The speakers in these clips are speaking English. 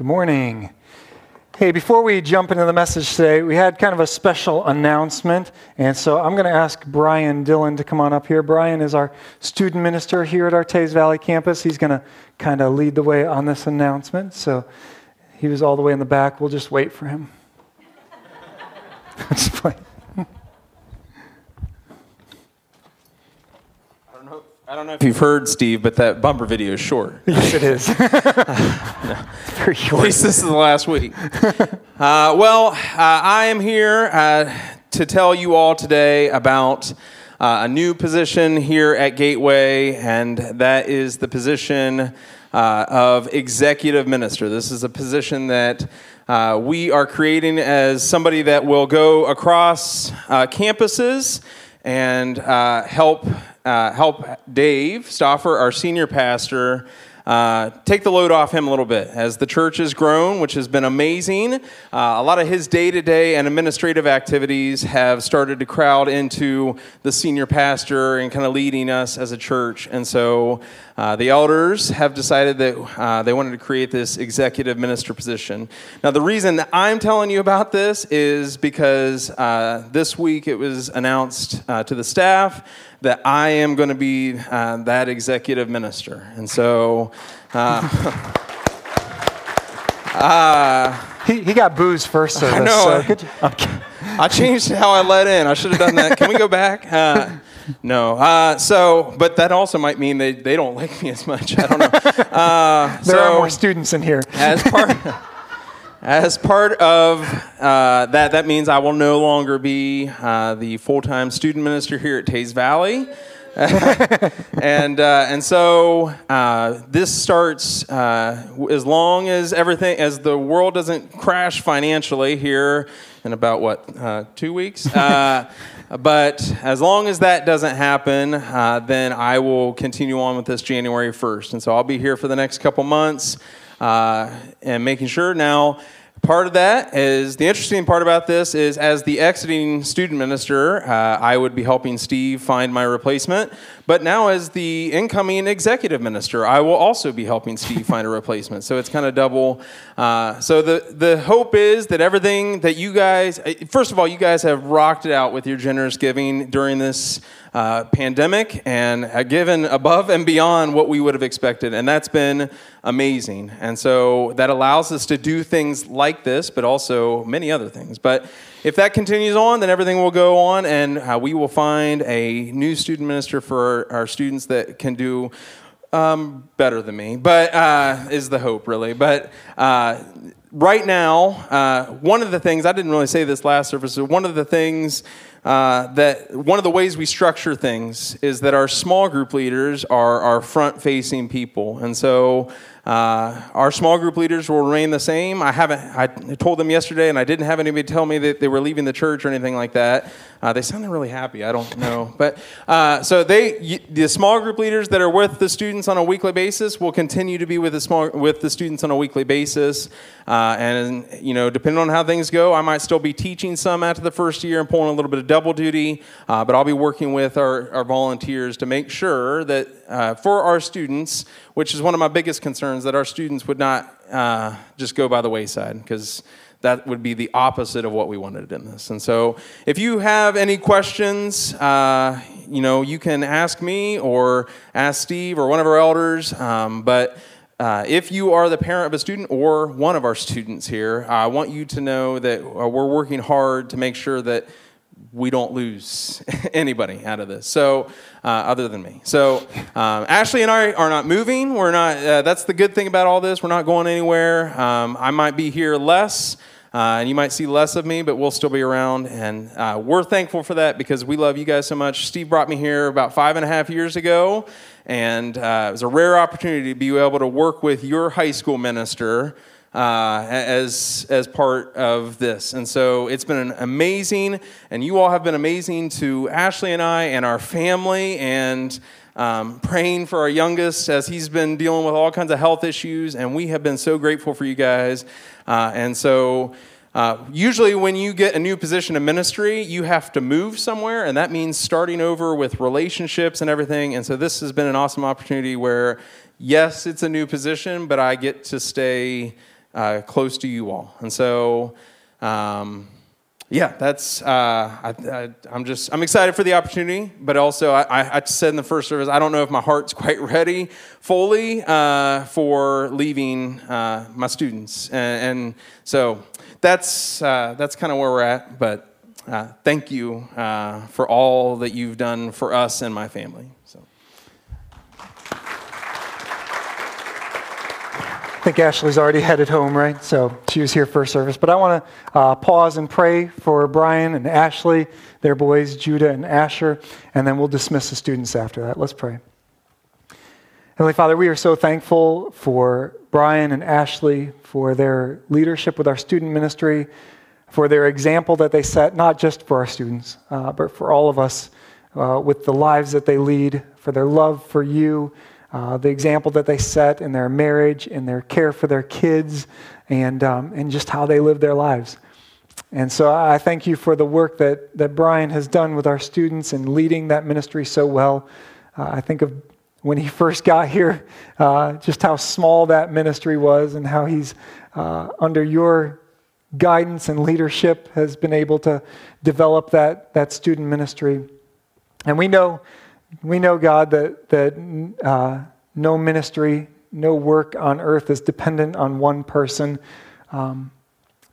Good morning. Hey, before we jump into the message today, we had kind of a special announcement. And so I'm going to ask Brian Dillon to come on up here. Brian is our student minister here at our Teays Valley campus. He's going to kind of lead the way on this announcement. So he was all the way in the back. We'll just wait for him. just play. I don't know if you've heard, Steve, but that bumper video is short. Yes, it is. Very short. At least this is the last week. Uh, well, uh, I am here uh, to tell you all today about uh, a new position here at Gateway, and that is the position uh, of executive minister. This is a position that uh, we are creating as somebody that will go across campuses and help uh, help Dave Stoffer, our senior pastor, uh, take the load off him a little bit as the church has grown, which has been amazing. Uh, a lot of his day to day and administrative activities have started to crowd into the senior pastor and kind of leading us as a church. And so uh, the elders have decided that uh, they wanted to create this executive minister position. Now, the reason that I'm telling you about this is because uh, this week it was announced to the staff that I am going to be uh, that executive minister. And so. Uh, uh, he, he got boos first service. I know. So I changed how I let in. I should have done that. Can we go back? Uh, no. Uh, so, but that also might mean they, they don't like me as much. I don't know. Uh, there so, are more students in here. As part. As part of uh, that, that means I will no longer be uh, the full time student minister here at Teays Valley. and uh, and so uh, this starts uh, as long as everything as the world doesn't crash financially here in about what uh, two weeks. but as long as that doesn't happen, then I will continue on with this January first, and so I'll be here for the next couple months uh, and making sure now. Part of that is the interesting part about this is as the exiting student minister, uh, I would be helping Steve find my replacement. But now, as the incoming executive minister, I will also be helping Steve find a replacement. So it's kind of double. Uh, so the, the hope is that everything that you guys, uh, first of all, you guys have rocked it out with your generous giving during this uh, pandemic and given above and beyond what we would have expected. And that's been amazing. And so that allows us to do things like this, but also many other things. But if that continues on, then everything will go on, and uh, we will find a new student minister for our, our students that can do um, better than me, but uh, is the hope really. But uh, right now, uh, one of the things I didn't really say this last service, one of the things uh, that one of the ways we structure things is that our small group leaders are our front facing people. And so uh, our small group leaders will remain the same. I haven't. I told them yesterday, and I didn't have anybody tell me that they were leaving the church or anything like that. Uh, they sounded really happy. I don't know, but uh, so they, the small group leaders that are with the students on a weekly basis, will continue to be with the small with the students on a weekly basis. Uh, and you know, depending on how things go, I might still be teaching some after the first year and pulling a little bit of double duty. Uh, but I'll be working with our, our volunteers to make sure that uh, for our students, which is one of my biggest concerns, that our students would not uh, just go by the wayside because that would be the opposite of what we wanted in this. And so, if you have any questions, uh, you know, you can ask me or ask Steve or one of our elders. Um, but uh, if you are the parent of a student or one of our students here, I want you to know that uh, we're working hard to make sure that we don't lose anybody out of this. So, uh, other than me. So, um, Ashley and I are not moving. We're not. Uh, that's the good thing about all this. We're not going anywhere. Um, I might be here less. Uh, and you might see less of me, but we'll still be around. And uh, we're thankful for that because we love you guys so much. Steve brought me here about five and a half years ago, and uh, it was a rare opportunity to be able to work with your high school minister uh, as, as part of this. And so it's been amazing, and you all have been amazing to Ashley and I and our family, and um, praying for our youngest as he's been dealing with all kinds of health issues, and we have been so grateful for you guys. Uh, and so, uh, usually, when you get a new position in ministry, you have to move somewhere, and that means starting over with relationships and everything. And so, this has been an awesome opportunity where, yes, it's a new position, but I get to stay uh, close to you all. And so, um, yeah, that's, uh, I, am just, I'm excited for the opportunity, but also I, I, said in the first service, I don't know if my heart's quite ready fully uh, for leaving uh, my students. And, and, so that's, uh, that's kind of where we're at, but uh, thank you for all that you've done for us and my family. So. I think Ashley's already headed home, right? So she was here first service. But I want to uh, pause and pray for Brian and Ashley, their boys, Judah and Asher, and then we'll dismiss the students after that. Let's pray. Heavenly Father, we are so thankful for Brian and Ashley, for their leadership with our student ministry, for their example that they set, not just for our students, uh, but for all of us, uh, with the lives that they lead, for their love for you uh, the example that they set in their marriage, in their care for their kids, and, um, and just how they live their lives. And so I thank you for the work that, that Brian has done with our students and leading that ministry so well. Uh, I think of when he first got here, uh, just how small that ministry was and how he's uh, under your guidance and leadership has been able to develop that, that student ministry. And we know we know, God, that, that uh, no ministry, no work on earth is dependent on one person, um,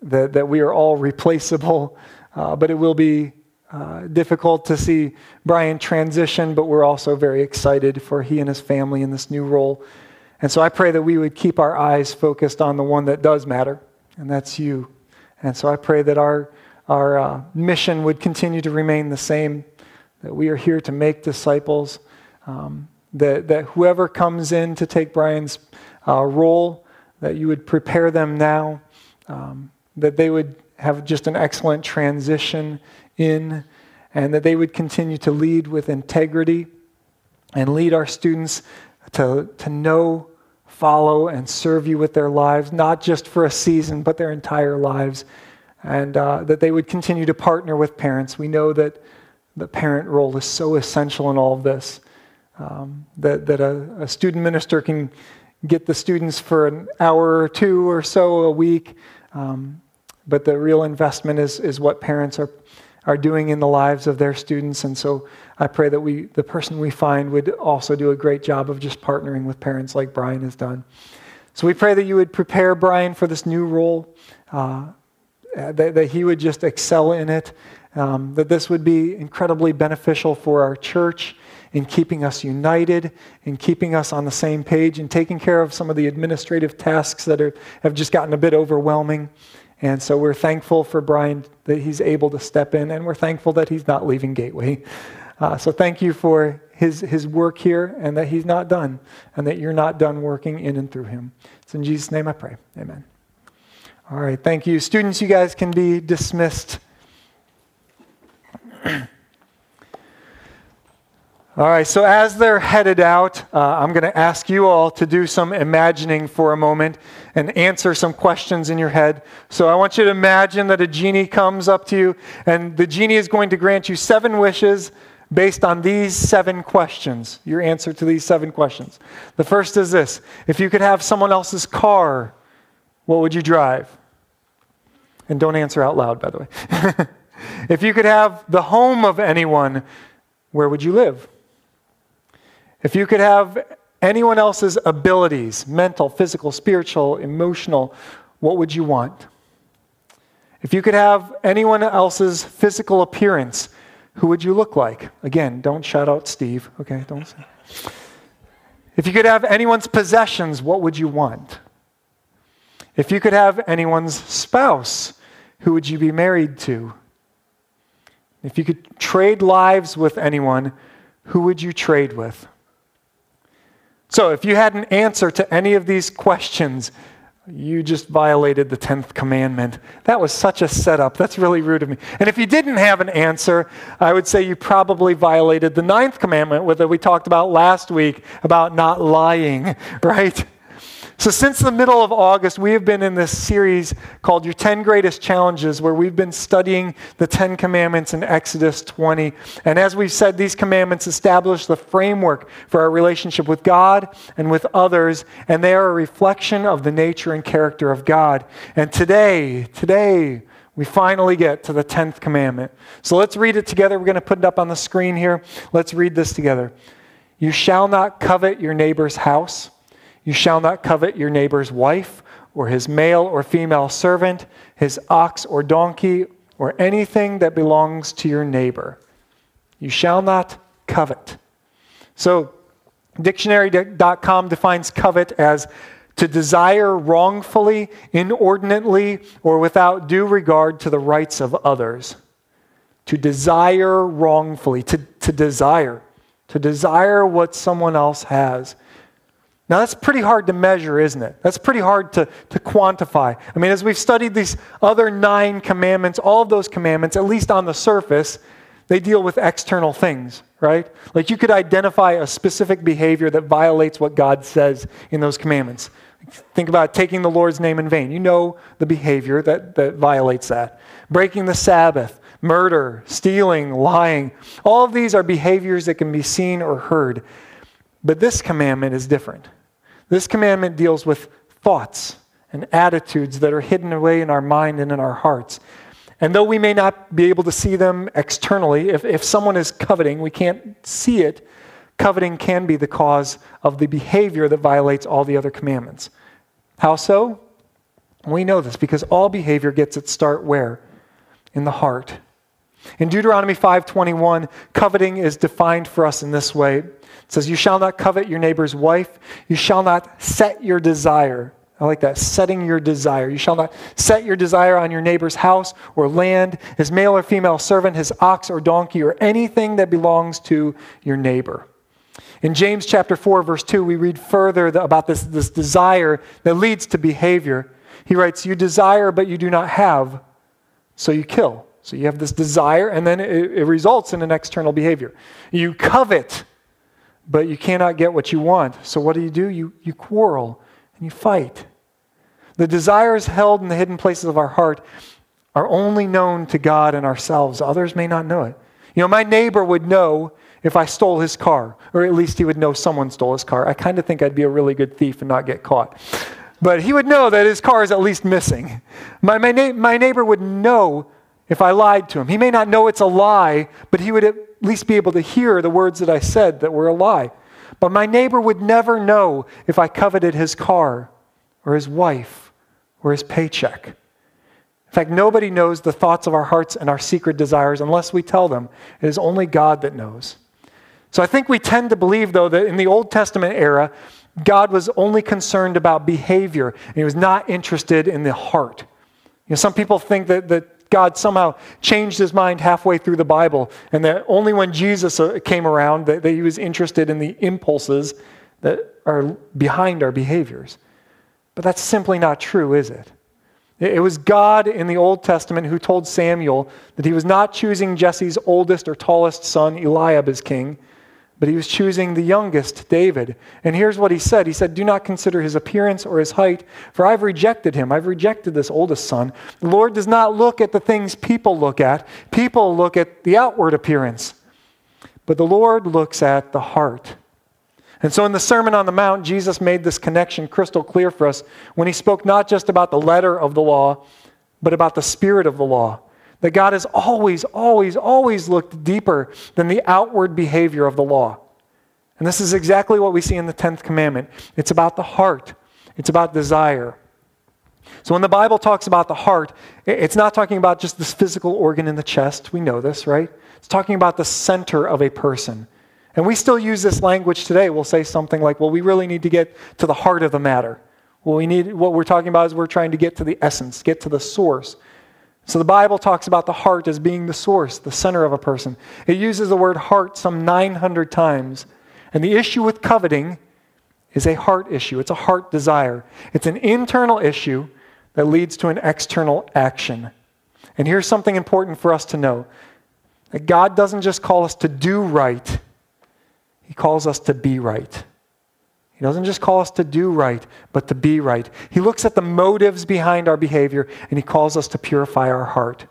that, that we are all replaceable, uh, but it will be uh, difficult to see Brian transition, but we're also very excited for he and his family in this new role. And so I pray that we would keep our eyes focused on the one that does matter, and that's you. And so I pray that our, our uh, mission would continue to remain the same that we are here to make disciples, um, that, that whoever comes in to take Brian's uh, role, that you would prepare them now, um, that they would have just an excellent transition in, and that they would continue to lead with integrity and lead our students to, to know, follow, and serve you with their lives, not just for a season, but their entire lives. And uh, that they would continue to partner with parents. We know that the parent role is so essential in all of this. Um, that that a, a, student minister can get the students for an hour or two or so a week, um, but the real investment is, is what parents are, are doing in the lives of their students. And so I pray that we, the person we find would also do a great job of just partnering with parents like Brian has done. So we pray that you would prepare Brian for this new role, uh, that, that he would just excel in it, um, that this would be incredibly beneficial for our church in keeping us united, in keeping us on the same page, and taking care of some of the administrative tasks that are, have just gotten a bit overwhelming. And so we're thankful for Brian that he's able to step in, and we're thankful that he's not leaving Gateway. Uh, so thank you for his, his work here and that he's not done, and that you're not done working in and through him. It's in Jesus' name I pray. Amen. All right, thank you. Students, you guys can be dismissed. All right, so as they're headed out, uh, I'm going to ask you all to do some imagining for a moment and answer some questions in your head. So I want you to imagine that a genie comes up to you, and the genie is going to grant you seven wishes based on these seven questions, your answer to these seven questions. The first is this If you could have someone else's car, what would you drive? And don't answer out loud, by the way. If you could have the home of anyone, where would you live? If you could have anyone else's abilities, mental, physical, spiritual, emotional, what would you want? If you could have anyone else's physical appearance, who would you look like? Again, don't shout out Steve, okay? Don't say. If you could have anyone's possessions, what would you want? If you could have anyone's spouse, who would you be married to? If you could trade lives with anyone, who would you trade with? So, if you had an answer to any of these questions, you just violated the 10th commandment. That was such a setup. That's really rude of me. And if you didn't have an answer, I would say you probably violated the ninth commandment that we talked about last week about not lying, right? So, since the middle of August, we have been in this series called Your 10 Greatest Challenges, where we've been studying the 10 commandments in Exodus 20. And as we've said, these commandments establish the framework for our relationship with God and with others, and they are a reflection of the nature and character of God. And today, today, we finally get to the 10th commandment. So, let's read it together. We're going to put it up on the screen here. Let's read this together. You shall not covet your neighbor's house. You shall not covet your neighbor's wife, or his male or female servant, his ox or donkey, or anything that belongs to your neighbor. You shall not covet. So, dictionary.com defines covet as to desire wrongfully, inordinately, or without due regard to the rights of others. To desire wrongfully, to, to desire, to desire what someone else has. Now, that's pretty hard to measure, isn't it? That's pretty hard to, to quantify. I mean, as we've studied these other nine commandments, all of those commandments, at least on the surface, they deal with external things, right? Like you could identify a specific behavior that violates what God says in those commandments. Think about taking the Lord's name in vain. You know the behavior that, that violates that. Breaking the Sabbath, murder, stealing, lying. All of these are behaviors that can be seen or heard. But this commandment is different. This commandment deals with thoughts and attitudes that are hidden away in our mind and in our hearts. And though we may not be able to see them externally, if, if someone is coveting, we can't see it, coveting can be the cause of the behavior that violates all the other commandments. How so? We know this because all behavior gets its start where? In the heart. In Deuteronomy 5:21, coveting is defined for us in this way. It says, You shall not covet your neighbor's wife. You shall not set your desire. I like that, setting your desire. You shall not set your desire on your neighbor's house or land, his male or female servant, his ox or donkey, or anything that belongs to your neighbor. In James chapter 4, verse 2, we read further about this, this desire that leads to behavior. He writes, You desire, but you do not have, so you kill. So you have this desire, and then it, it results in an external behavior. You covet, but you cannot get what you want. So what do you do? You, you quarrel and you fight. The desires held in the hidden places of our heart are only known to God and ourselves. Others may not know it. You know, my neighbor would know if I stole his car, or at least he would know someone stole his car. I kind of think I'd be a really good thief and not get caught. But he would know that his car is at least missing. My, my, na- my neighbor would know if I lied to him. He may not know it's a lie, but he would at least be able to hear the words that I said that were a lie. But my neighbor would never know if I coveted his car or his wife or his paycheck. In fact, nobody knows the thoughts of our hearts and our secret desires unless we tell them. It is only God that knows. So I think we tend to believe, though, that in the Old Testament era, God was only concerned about behavior and he was not interested in the heart. You know, some people think that, that God somehow changed his mind halfway through the Bible, and that only when Jesus uh, came around that, that he was interested in the impulses that are behind our behaviors. But that's simply not true, is it? It was God in the Old Testament who told Samuel that he was not choosing Jesse's oldest or tallest son, Eliab, as king, but he was choosing the youngest, David. And here's what he said He said, Do not consider his appearance or his height, for I've rejected him. I've rejected this oldest son. The Lord does not look at the things people look at, people look at the outward appearance. But the Lord looks at the heart. And so in the Sermon on the Mount, Jesus made this connection crystal clear for us when he spoke not just about the letter of the law, but about the spirit of the law. That God has always, always, always looked deeper than the outward behavior of the law. And this is exactly what we see in the 10th commandment it's about the heart, it's about desire. So when the Bible talks about the heart, it's not talking about just this physical organ in the chest. We know this, right? It's talking about the center of a person. And we still use this language today. We'll say something like, well, we really need to get to the heart of the matter. Well, we need, what we're talking about is we're trying to get to the essence, get to the source. So the Bible talks about the heart as being the source, the center of a person. It uses the word heart some 900 times. And the issue with coveting is a heart issue, it's a heart desire. It's an internal issue that leads to an external action. And here's something important for us to know that God doesn't just call us to do right, He calls us to be right. He doesn't just call us to do right, but to be right. He looks at the motives behind our behavior and he calls us to purify our heart.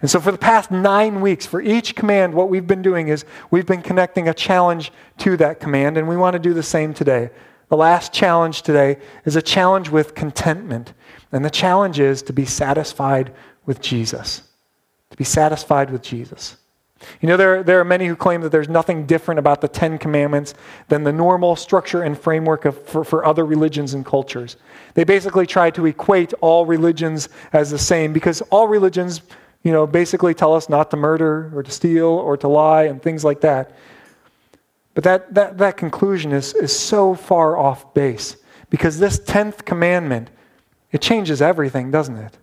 And so, for the past nine weeks, for each command, what we've been doing is we've been connecting a challenge to that command, and we want to do the same today. The last challenge today is a challenge with contentment. And the challenge is to be satisfied with Jesus. To be satisfied with Jesus. You know, there, there are many who claim that there's nothing different about the Ten Commandments than the normal structure and framework of, for, for other religions and cultures. They basically try to equate all religions as the same because all religions, you know, basically tell us not to murder or to steal or to lie and things like that. But that, that, that conclusion is, is so far off base because this 10th commandment, it changes everything, doesn't it?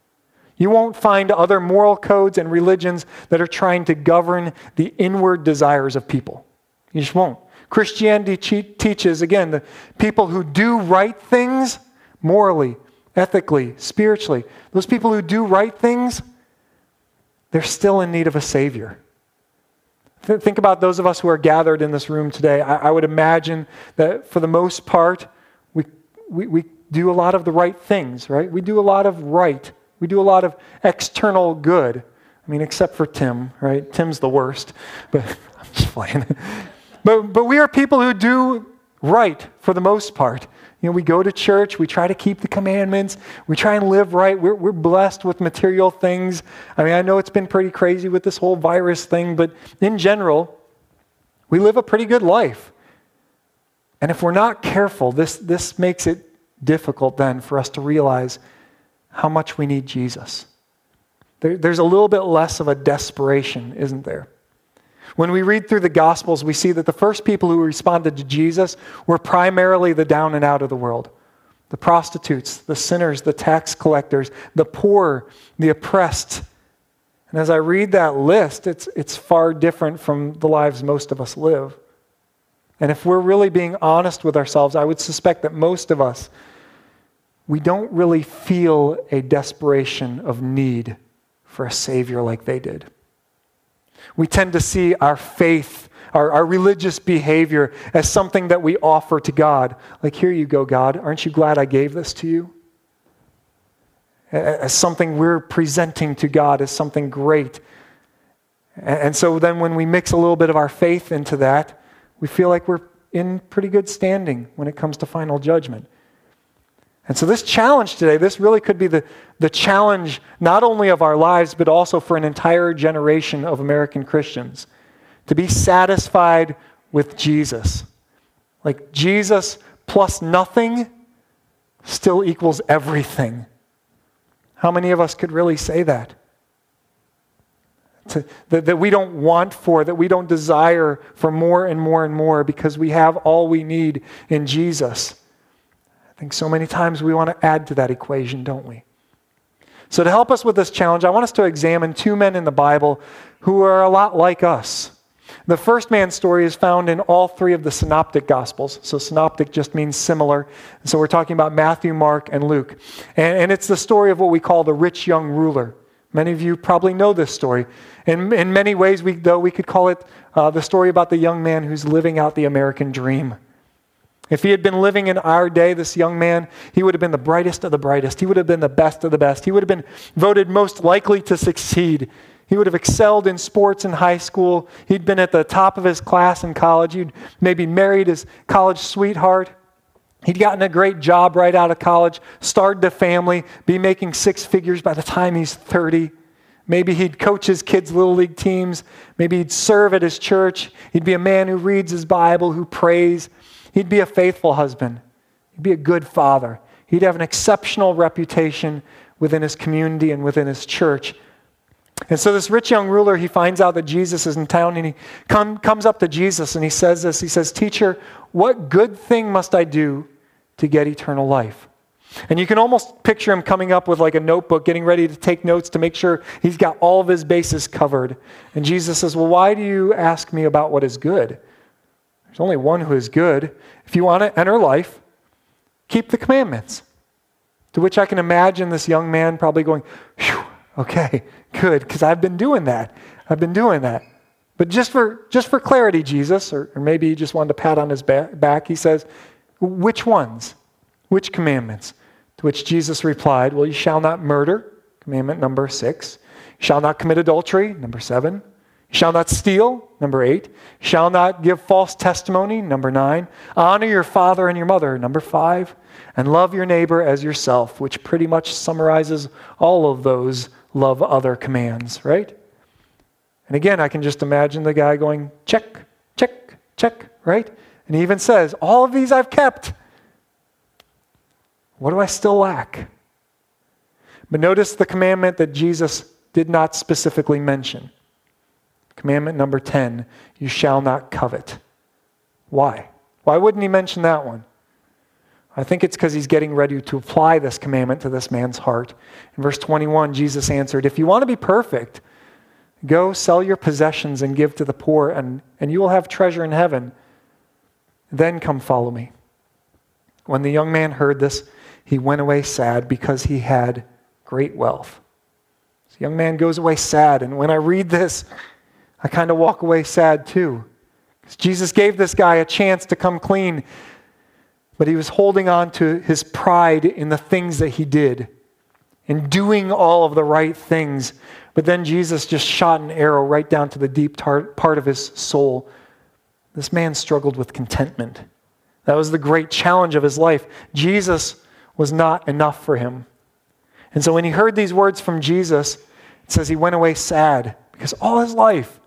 You won't find other moral codes and religions that are trying to govern the inward desires of people. You just won't. Christianity teaches, again, the people who do right things morally, ethically, spiritually, those people who do right things, they're still in need of a Savior. Think about those of us who are gathered in this room today. I, would imagine that for the most part, we, we, we do a lot of the right things, right? We do a lot of right we do a lot of external good. I mean, except for Tim, right? Tim's the worst, but I'm just playing. but, but we are people who do right for the most part. You know, we go to church, we try to keep the commandments, we try and live right. We're, we're blessed with material things. I mean, I know it's been pretty crazy with this whole virus thing, but in general, we live a pretty good life. And if we're not careful, this, this makes it difficult then for us to realize how much we need Jesus. There, there's a little bit less of a desperation, isn't there? When we read through the Gospels, we see that the first people who responded to Jesus were primarily the down and out of the world the prostitutes, the sinners, the tax collectors, the poor, the oppressed. And as I read that list, it's, it's far different from the lives most of us live. And if we're really being honest with ourselves, I would suspect that most of us we don't really feel a desperation of need for a Savior like they did. We tend to see our faith, our, our religious behavior, as something that we offer to God. Like, here you go, God. Aren't you glad I gave this to you? As something we're presenting to God as something great. And so then when we mix a little bit of our faith into that, we feel like we're in pretty good standing when it comes to final judgment. And so, this challenge today, this really could be the, the challenge not only of our lives, but also for an entire generation of American Christians to be satisfied with Jesus. Like Jesus plus nothing still equals everything. How many of us could really say that? To, that, that we don't want for, that we don't desire for more and more and more because we have all we need in Jesus think so many times we want to add to that equation, don't we? So, to help us with this challenge, I want us to examine two men in the Bible who are a lot like us. The first man's story is found in all three of the synoptic gospels. So, synoptic just means similar. so, we're talking about Matthew, Mark, and Luke. And, and it's the story of what we call the rich young ruler. Many of you probably know this story. In, in many ways, we, though, we could call it uh, the story about the young man who's living out the American dream. If he had been living in our day, this young man, he would have been the brightest of the brightest. He would have been the best of the best. He would have been voted most likely to succeed. He would have excelled in sports in high school. He'd been at the top of his class in college. He'd maybe married his college sweetheart. He'd gotten a great job right out of college, started a family, be making six figures by the time he's 30. Maybe he'd coach his kids' little league teams. Maybe he'd serve at his church. He'd be a man who reads his Bible, who prays. He'd be a faithful husband. He'd be a good father. He'd have an exceptional reputation within his community and within his church. And so, this rich young ruler, he finds out that Jesus is in town and he come, comes up to Jesus and he says this He says, Teacher, what good thing must I do to get eternal life? And you can almost picture him coming up with like a notebook, getting ready to take notes to make sure he's got all of his bases covered. And Jesus says, Well, why do you ask me about what is good? There's only one who is good. If you want to enter life, keep the commandments. To which I can imagine this young man probably going, okay, good, because I've been doing that. I've been doing that. But just for, just for clarity, Jesus, or, or maybe he just wanted to pat on his back, he says, Which ones? Which commandments? To which Jesus replied, Well, you shall not murder, commandment number six. You shall not commit adultery, number seven. Shall not steal, number eight. Shall not give false testimony, number nine. Honor your father and your mother, number five. And love your neighbor as yourself, which pretty much summarizes all of those love other commands, right? And again, I can just imagine the guy going, check, check, check, right? And he even says, All of these I've kept. What do I still lack? But notice the commandment that Jesus did not specifically mention. Commandment number 10 you shall not covet. Why? Why wouldn't he mention that one? I think it's because he's getting ready to apply this commandment to this man's heart. In verse 21, Jesus answered, If you want to be perfect, go sell your possessions and give to the poor, and, and you will have treasure in heaven. Then come follow me. When the young man heard this, he went away sad because he had great wealth. This young man goes away sad, and when I read this, I kind of walk away sad too. Because Jesus gave this guy a chance to come clean but he was holding on to his pride in the things that he did, in doing all of the right things. But then Jesus just shot an arrow right down to the deep tar- part of his soul. This man struggled with contentment. That was the great challenge of his life. Jesus was not enough for him. And so when he heard these words from Jesus, it says he went away sad because all his life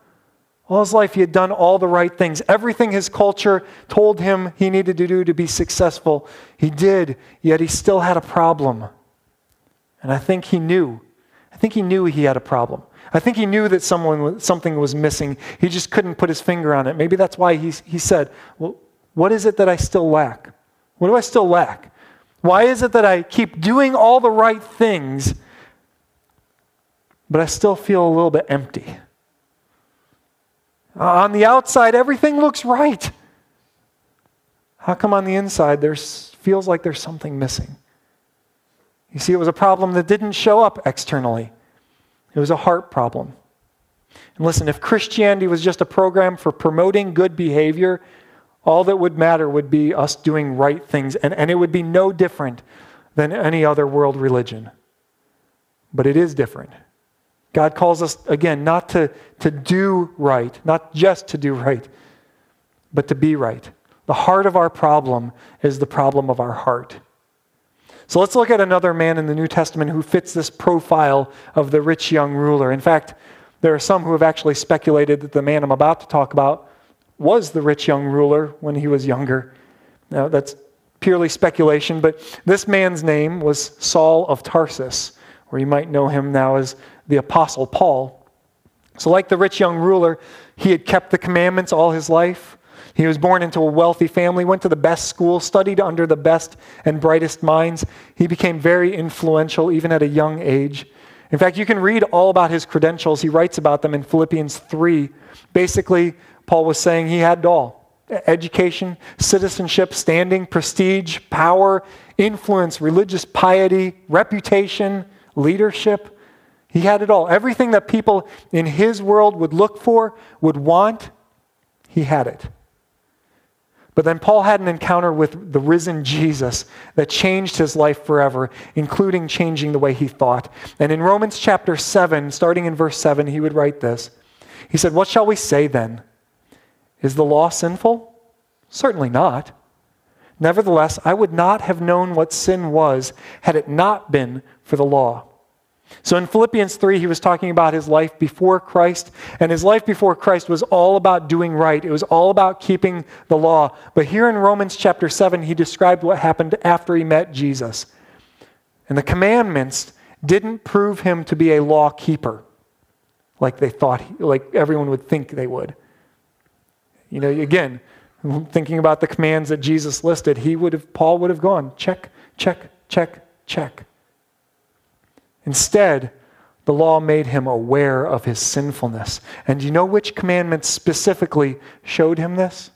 all his life, he had done all the right things. Everything his culture told him he needed to do to be successful, he did, yet he still had a problem. And I think he knew. I think he knew he had a problem. I think he knew that someone, something was missing. He just couldn't put his finger on it. Maybe that's why he, he said, Well, what is it that I still lack? What do I still lack? Why is it that I keep doing all the right things, but I still feel a little bit empty? On the outside, everything looks right. How come on the inside there feels like there's something missing? You see, it was a problem that didn't show up externally, it was a heart problem. And listen, if Christianity was just a program for promoting good behavior, all that would matter would be us doing right things, and, and it would be no different than any other world religion. But it is different. God calls us, again, not to, to do right, not just to do right, but to be right. The heart of our problem is the problem of our heart. So let's look at another man in the New Testament who fits this profile of the rich young ruler. In fact, there are some who have actually speculated that the man I'm about to talk about was the rich young ruler when he was younger. Now, that's purely speculation, but this man's name was Saul of Tarsus, or you might know him now as the Apostle Paul. So, like the rich young ruler, he had kept the commandments all his life. He was born into a wealthy family, went to the best school, studied under the best and brightest minds. He became very influential even at a young age. In fact, you can read all about his credentials. He writes about them in Philippians 3. Basically, Paul was saying he had it all education, citizenship, standing, prestige, power, influence, religious piety, reputation, leadership. He had it all. Everything that people in his world would look for, would want, he had it. But then Paul had an encounter with the risen Jesus that changed his life forever, including changing the way he thought. And in Romans chapter 7, starting in verse 7, he would write this He said, What shall we say then? Is the law sinful? Certainly not. Nevertheless, I would not have known what sin was had it not been for the law. So in Philippians 3, he was talking about his life before Christ, and his life before Christ was all about doing right. It was all about keeping the law. But here in Romans chapter 7, he described what happened after he met Jesus. And the commandments didn't prove him to be a law keeper like they thought, like everyone would think they would. You know, again, thinking about the commands that Jesus listed, he would have, Paul would have gone, check, check, check, check. Instead, the law made him aware of his sinfulness. And do you know which commandment specifically showed him this?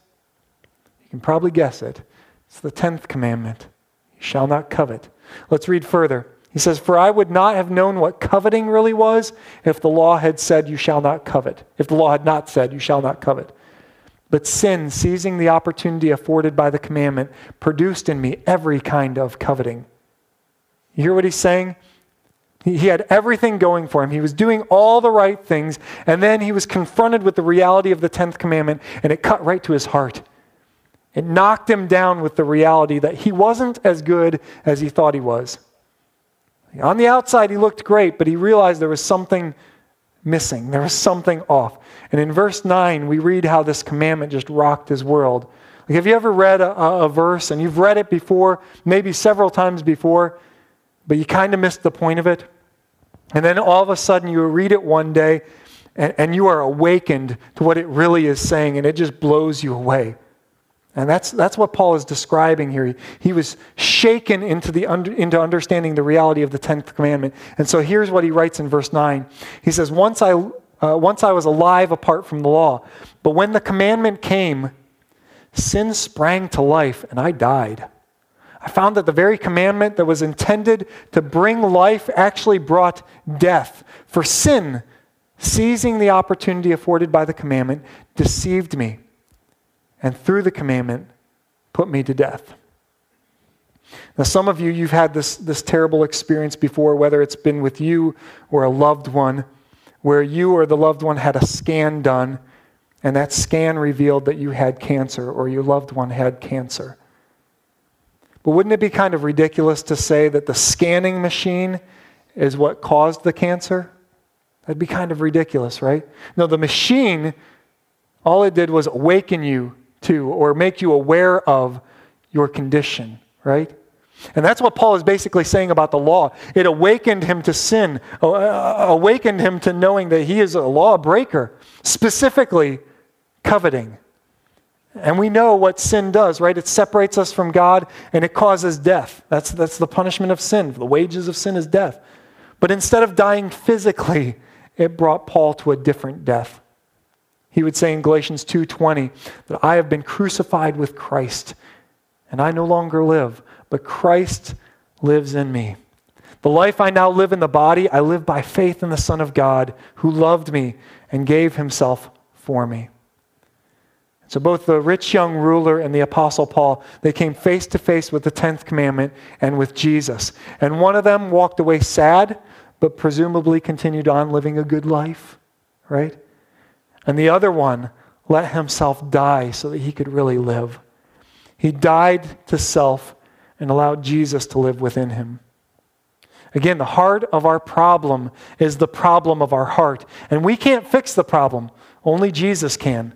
You can probably guess it. It's the 10th commandment You shall not covet. Let's read further. He says, For I would not have known what coveting really was if the law had said, You shall not covet. If the law had not said, You shall not covet. But sin, seizing the opportunity afforded by the commandment, produced in me every kind of coveting. You hear what he's saying? He had everything going for him. He was doing all the right things, and then he was confronted with the reality of the 10th commandment, and it cut right to his heart. It knocked him down with the reality that he wasn't as good as he thought he was. On the outside, he looked great, but he realized there was something missing. There was something off. And in verse 9, we read how this commandment just rocked his world. Like, have you ever read a, a verse and you've read it before, maybe several times before, but you kind of missed the point of it? And then all of a sudden you read it one day and, and you are awakened to what it really is saying, and it just blows you away. And that's, that's what Paul is describing here. He, he was shaken into, the under, into understanding the reality of the 10th commandment. And so here's what he writes in verse 9. He says, Once I, uh, once I was alive apart from the law, but when the commandment came, sin sprang to life and I died. I found that the very commandment that was intended to bring life actually brought death. For sin, seizing the opportunity afforded by the commandment, deceived me and through the commandment put me to death. Now, some of you, you've had this, this terrible experience before, whether it's been with you or a loved one, where you or the loved one had a scan done, and that scan revealed that you had cancer or your loved one had cancer. But wouldn't it be kind of ridiculous to say that the scanning machine is what caused the cancer? That'd be kind of ridiculous, right? No, the machine, all it did was awaken you to or make you aware of your condition, right? And that's what Paul is basically saying about the law. It awakened him to sin, awakened him to knowing that he is a lawbreaker, specifically coveting. And we know what sin does, right? It separates us from God and it causes death. That's, that's the punishment of sin. The wages of sin is death. But instead of dying physically, it brought Paul to a different death. He would say in Galatians 2:20 that I have been crucified with Christ and I no longer live, but Christ lives in me. The life I now live in the body, I live by faith in the Son of God who loved me and gave himself for me. So both the rich young ruler and the apostle Paul, they came face to face with the 10th commandment and with Jesus. And one of them walked away sad, but presumably continued on living a good life, right? And the other one let himself die so that he could really live. He died to self and allowed Jesus to live within him. Again, the heart of our problem is the problem of our heart. And we can't fix the problem, only Jesus can.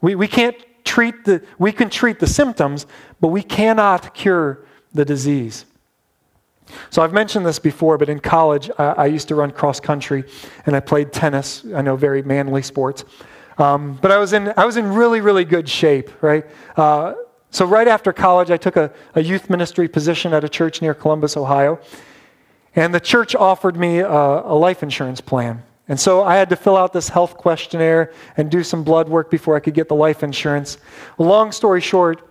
We, we can't treat the, we can treat the symptoms, but we cannot cure the disease. So I've mentioned this before, but in college, I, I used to run cross country and I played tennis. I know very manly sports. Um, but I was, in, I was in really, really good shape, right? Uh, so right after college, I took a, a, youth ministry position at a church near Columbus, Ohio. And the church offered me a, a life insurance plan. And so I had to fill out this health questionnaire and do some blood work before I could get the life insurance. Long story short,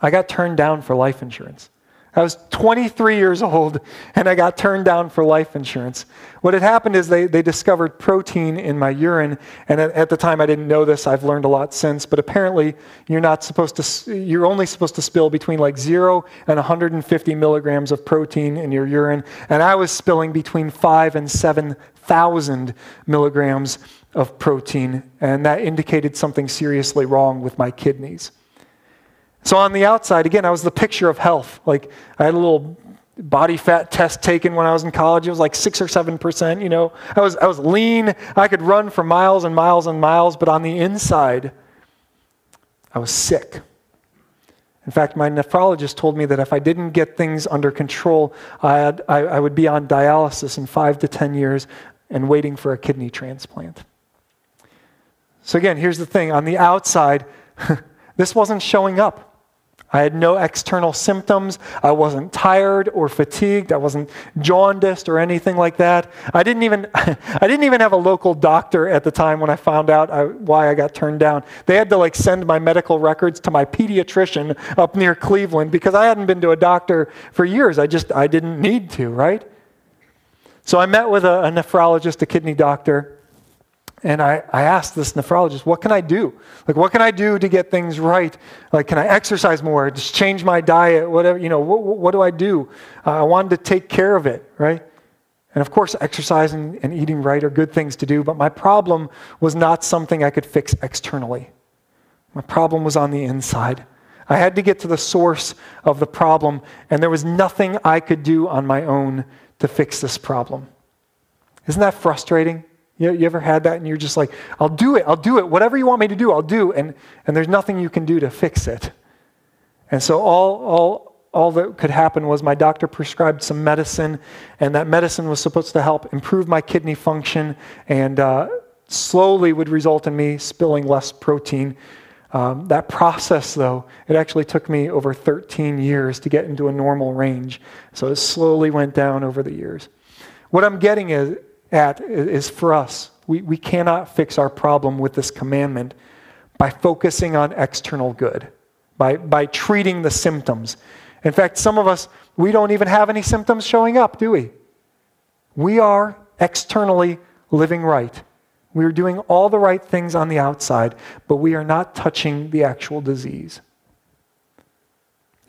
I got turned down for life insurance. I was 23 years old and I got turned down for life insurance. What had happened is they, they discovered protein in my urine, and at, at, the time I didn't know this. I've learned a lot since, but apparently you're not supposed to, you're only supposed to spill between like zero and 150 milligrams of protein in your urine, and I was spilling between five and 7,000 milligrams of protein, and that indicated something seriously wrong with my kidneys. So on the outside, again, I was the picture of health. Like I had a little body fat test taken when I was in college. It was like six or seven percent. You know, I was I was lean. I could run for miles and miles and miles. But on the inside, I was sick. In fact, my nephrologist told me that if I didn't get things under control, I, had, I, I would be on dialysis in five to ten years and waiting for a kidney transplant. So again, here's the thing: on the outside, this wasn't showing up. I had no external symptoms. I wasn't tired or fatigued. I wasn't jaundiced or anything like that. I didn't even, I didn't even have a local doctor at the time when I found out I, why I got turned down. They had to like send my medical records to my pediatrician up near Cleveland because I hadn't been to a doctor for years. I just, I didn't need to, right? So I met with a, a nephrologist, a kidney doctor, And I, I asked this nephrologist, what can I do? Like, what can I do to get things right? Like, can I exercise more? Just change my diet? Whatever, you know, what, what do I do? Uh, I wanted to take care of it, right? And of course, exercising and eating right are good things to do, but my problem was not something I could fix externally. My problem was on the inside. I had to get to the source of the problem, and there was nothing I could do on my own to fix this problem. Isn't that frustrating? You, you ever had that and you're just like, I'll do it, I'll do it, whatever you want me to do, I'll do, and, and there's nothing you can do to fix it. And so all, all, all that could happen was my doctor prescribed some medicine, and that medicine was supposed to help improve my kidney function and uh, slowly would result in me spilling less protein. Um, that process, though, it actually took me over 13 years to get into a normal range. So it slowly went down over the years. What I'm getting is, at is for us. We, we cannot fix our problem with this commandment by focusing on external good, by, by treating the symptoms. In fact, some of us, we don't even have any symptoms showing up, do we? We are externally living right. We are doing all the right things on the outside, but we are not touching the actual disease.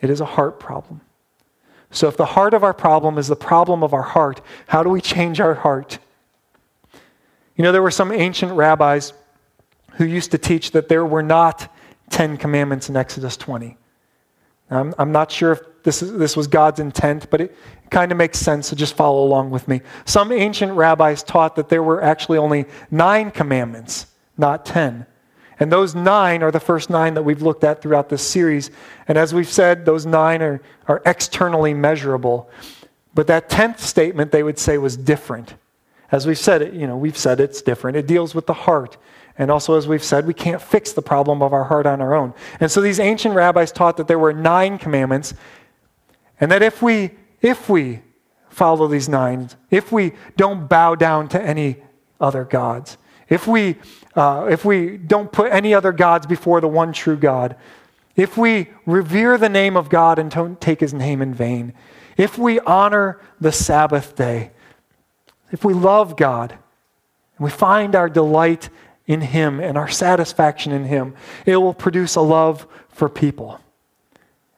It is a heart problem. So, if the heart of our problem is the problem of our heart, how do we change our heart? You know, there were some ancient rabbis who used to teach that there were not 10 commandments in Exodus 20. I'm, I'm not sure if this, is, this was God's intent, but it kind of makes sense, so just follow along with me. Some ancient rabbis taught that there were actually only nine commandments, not 10. And those nine are the first nine that we've looked at throughout this series. And as we've said, those nine are, are externally measurable. But that tenth statement, they would say, was different. As we've said, you know, we've said it's different. It deals with the heart. And also, as we've said, we can't fix the problem of our heart on our own. And so these ancient rabbis taught that there were nine commandments, and that if we, if we follow these nine, if we don't bow down to any other gods, if we, uh, if we don't put any other gods before the one true God, if we revere the name of God and don't take his name in vain, if we honor the Sabbath day, if we love God and we find our delight in Him and our satisfaction in Him, it will produce a love for people.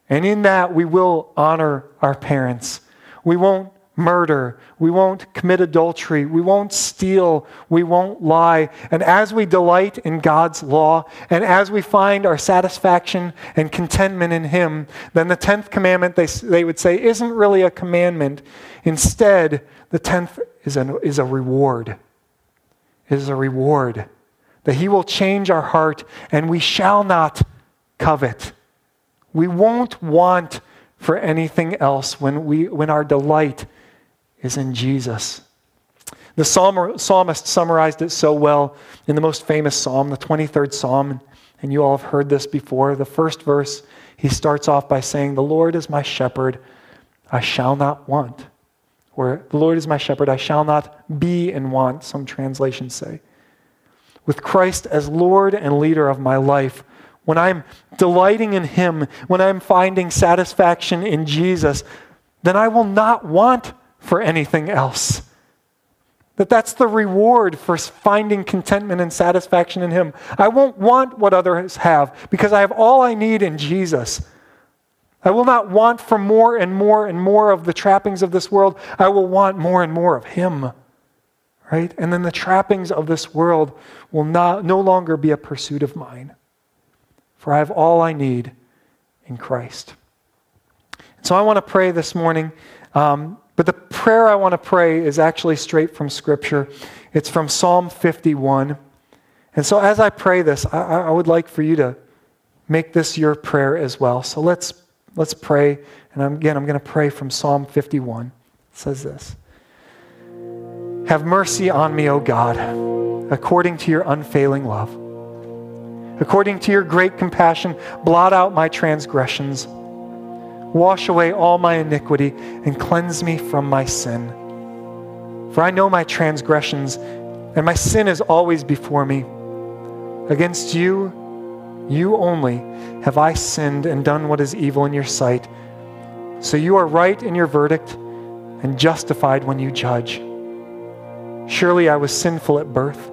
And in that, we will honor our parents. We won't murder. We won't commit adultery. We won't steal. We won't lie. And as we delight in God's law, and as we find our satisfaction and contentment in Him, then the 10th commandment, they, they would say, isn't really a commandment. Instead, the 10th is, an, is a reward. It is a reward that He will change our heart and we shall not covet. We won't want for anything else when, we, when our delight is in Jesus. The psalm, psalmist summarized it so well in the most famous psalm, the 23rd psalm, and you all have heard this before. The first verse, he starts off by saying, The Lord is my shepherd, I shall not want. Or, The Lord is my shepherd, I shall not be in want, some translations say. With Christ as Lord and leader of my life, when I'm delighting in Him, when I'm finding satisfaction in Jesus, then I will not want for anything else. That that's the reward for finding contentment and satisfaction in Him. I won't want what others have because I have all I need in Jesus. I will not want for more and more and more of the trappings of this world. I will want more and more of Him. Right? And then the trappings of this world will not, no longer be a pursuit of mine. For I have all I need in Christ. So I want to pray this morning. Um, but the prayer I want to pray is actually straight from Scripture. It's from Psalm 51. And so as I pray this, I, I would like for you to make this your prayer as well. So let's, let's pray. And again, I'm going to pray from Psalm 51. It says this Have mercy on me, O God, according to your unfailing love. According to your great compassion, blot out my transgressions Wash away all my iniquity and cleanse me from my sin. For I know my transgressions, and my sin is always before me. Against you, you only, have I sinned and done what is evil in your sight. So you are right in your verdict and justified when you judge. Surely I was sinful at birth,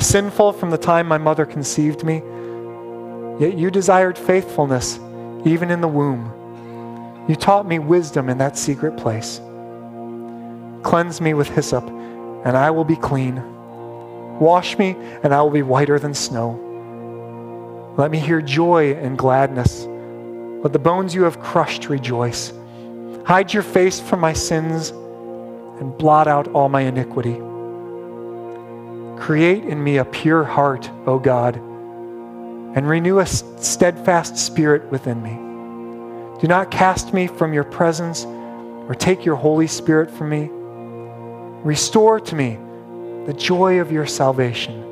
sinful from the time my mother conceived me. Yet you desired faithfulness even in the womb. You taught me wisdom in that secret place. Cleanse me with hyssop, and I will be clean. Wash me, and I will be whiter than snow. Let me hear joy and gladness. Let the bones you have crushed rejoice. Hide your face from my sins and blot out all my iniquity. Create in me a pure heart, O God, and renew a steadfast spirit within me. Do not cast me from your presence or take your Holy Spirit from me. Restore to me the joy of your salvation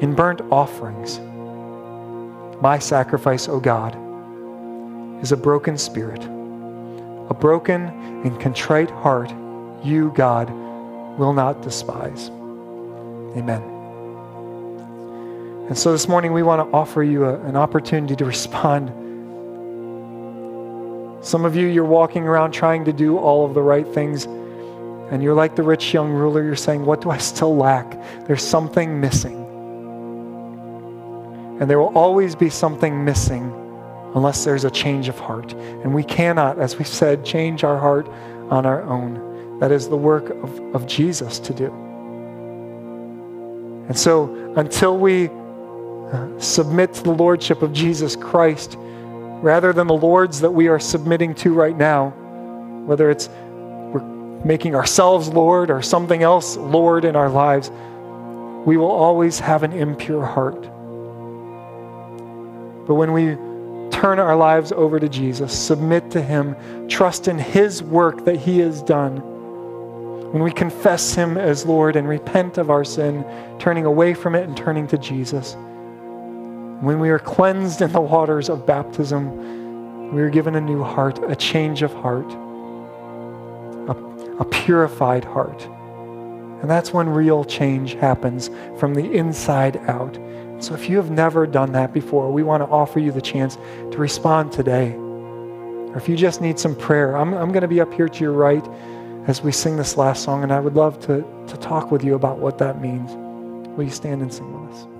in burnt offerings. My sacrifice, O God, is a broken spirit, a broken and contrite heart, you, God, will not despise. Amen. And so this morning we want to offer you a, an opportunity to respond some of you, you're walking around trying to do all of the right things, and you're like the rich young ruler. You're saying, What do I still lack? There's something missing. And there will always be something missing unless there's a change of heart. And we cannot, as we said, change our heart on our own. That is the work of, of Jesus to do. And so, until we uh, submit to the Lordship of Jesus Christ, rather than the lords that we are submitting to right now, whether it's we're making ourselves Lord or something else Lord in our lives, we will always have an impure heart. But when we turn our lives over to Jesus, submit to Him, trust in His work that He has done, when we confess Him as Lord and repent of our sin, turning away from it and turning to Jesus, when we are cleansed in the waters of baptism, we are given a new heart, a change of heart, a, a purified heart. And that's when real change happens from the inside out. So if you have never done that before, we want to offer you the chance to respond today. Or if you just need some prayer, I'm, I'm going to be up here to your right as we sing this last song, and I would love to, to talk with you about what that means. Will you stand and sing with us?